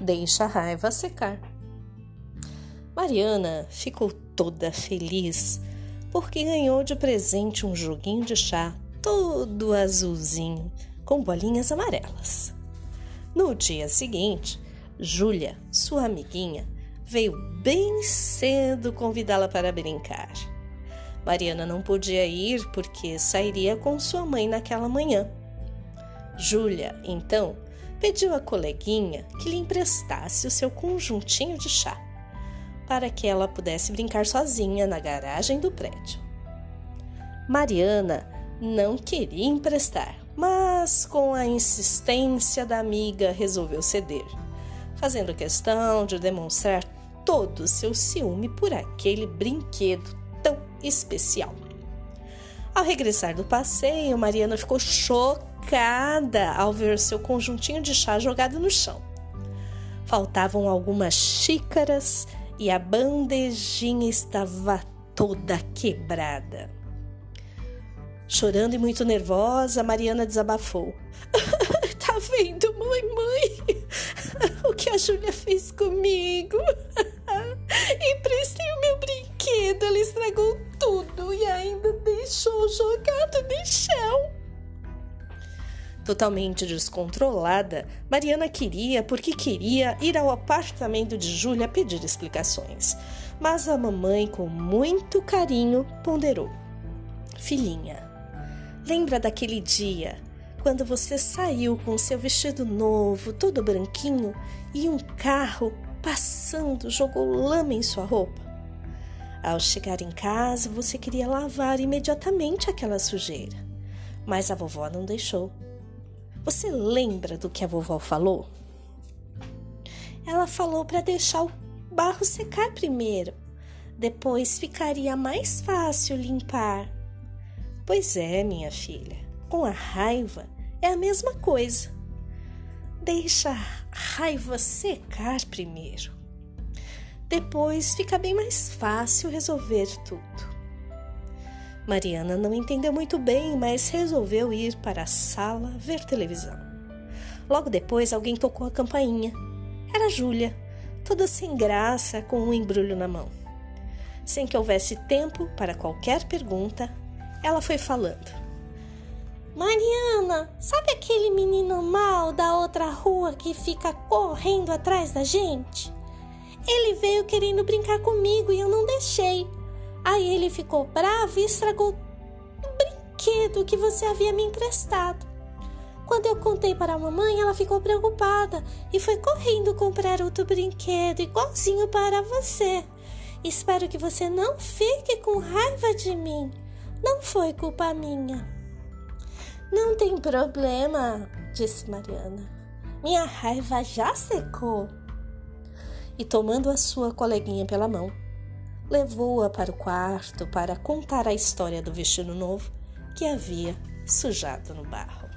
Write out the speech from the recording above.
Deixa a raiva secar. Mariana ficou toda feliz porque ganhou de presente um joguinho de chá todo azulzinho com bolinhas amarelas. No dia seguinte, Júlia, sua amiguinha, veio bem cedo convidá-la para brincar. Mariana não podia ir porque sairia com sua mãe naquela manhã. Júlia, então, pediu à coleguinha que lhe emprestasse o seu conjuntinho de chá, para que ela pudesse brincar sozinha na garagem do prédio. Mariana não queria emprestar, mas com a insistência da amiga resolveu ceder, fazendo questão de demonstrar todo o seu ciúme por aquele brinquedo tão especial. Ao regressar do passeio, Mariana ficou chocada ao ver seu conjuntinho de chá jogado no chão. Faltavam algumas xícaras e a bandejinha estava toda quebrada. Chorando e muito nervosa, Mariana desabafou. tá vendo, mãe, mãe? O que a Júlia fez comigo? Emprestei o meu brinquedo, ela estragou tudo e ainda deixou jogado no chão. Totalmente descontrolada, Mariana queria, porque queria, ir ao apartamento de Júlia pedir explicações. Mas a mamãe, com muito carinho, ponderou: Filhinha, Lembra daquele dia quando você saiu com seu vestido novo, todo branquinho, e um carro passando jogou lama em sua roupa? Ao chegar em casa, você queria lavar imediatamente aquela sujeira, mas a vovó não deixou. Você lembra do que a vovó falou? Ela falou para deixar o barro secar primeiro, depois ficaria mais fácil limpar. Pois é, minha filha, com a raiva é a mesma coisa. Deixa a raiva secar primeiro. Depois fica bem mais fácil resolver tudo. Mariana não entendeu muito bem, mas resolveu ir para a sala ver televisão. Logo depois, alguém tocou a campainha. Era Júlia, toda sem graça, com um embrulho na mão. Sem que houvesse tempo para qualquer pergunta, ela foi falando. Mariana, sabe aquele menino mal da outra rua que fica correndo atrás da gente? Ele veio querendo brincar comigo e eu não deixei. Aí ele ficou bravo e estragou o brinquedo que você havia me emprestado. Quando eu contei para a mamãe, ela ficou preocupada e foi correndo comprar outro brinquedo igualzinho para você. Espero que você não fique com raiva de mim. Não foi culpa minha. Não tem problema, disse Mariana. Minha raiva já secou. E tomando a sua coleguinha pela mão, levou-a para o quarto para contar a história do vestido novo que havia sujado no barro.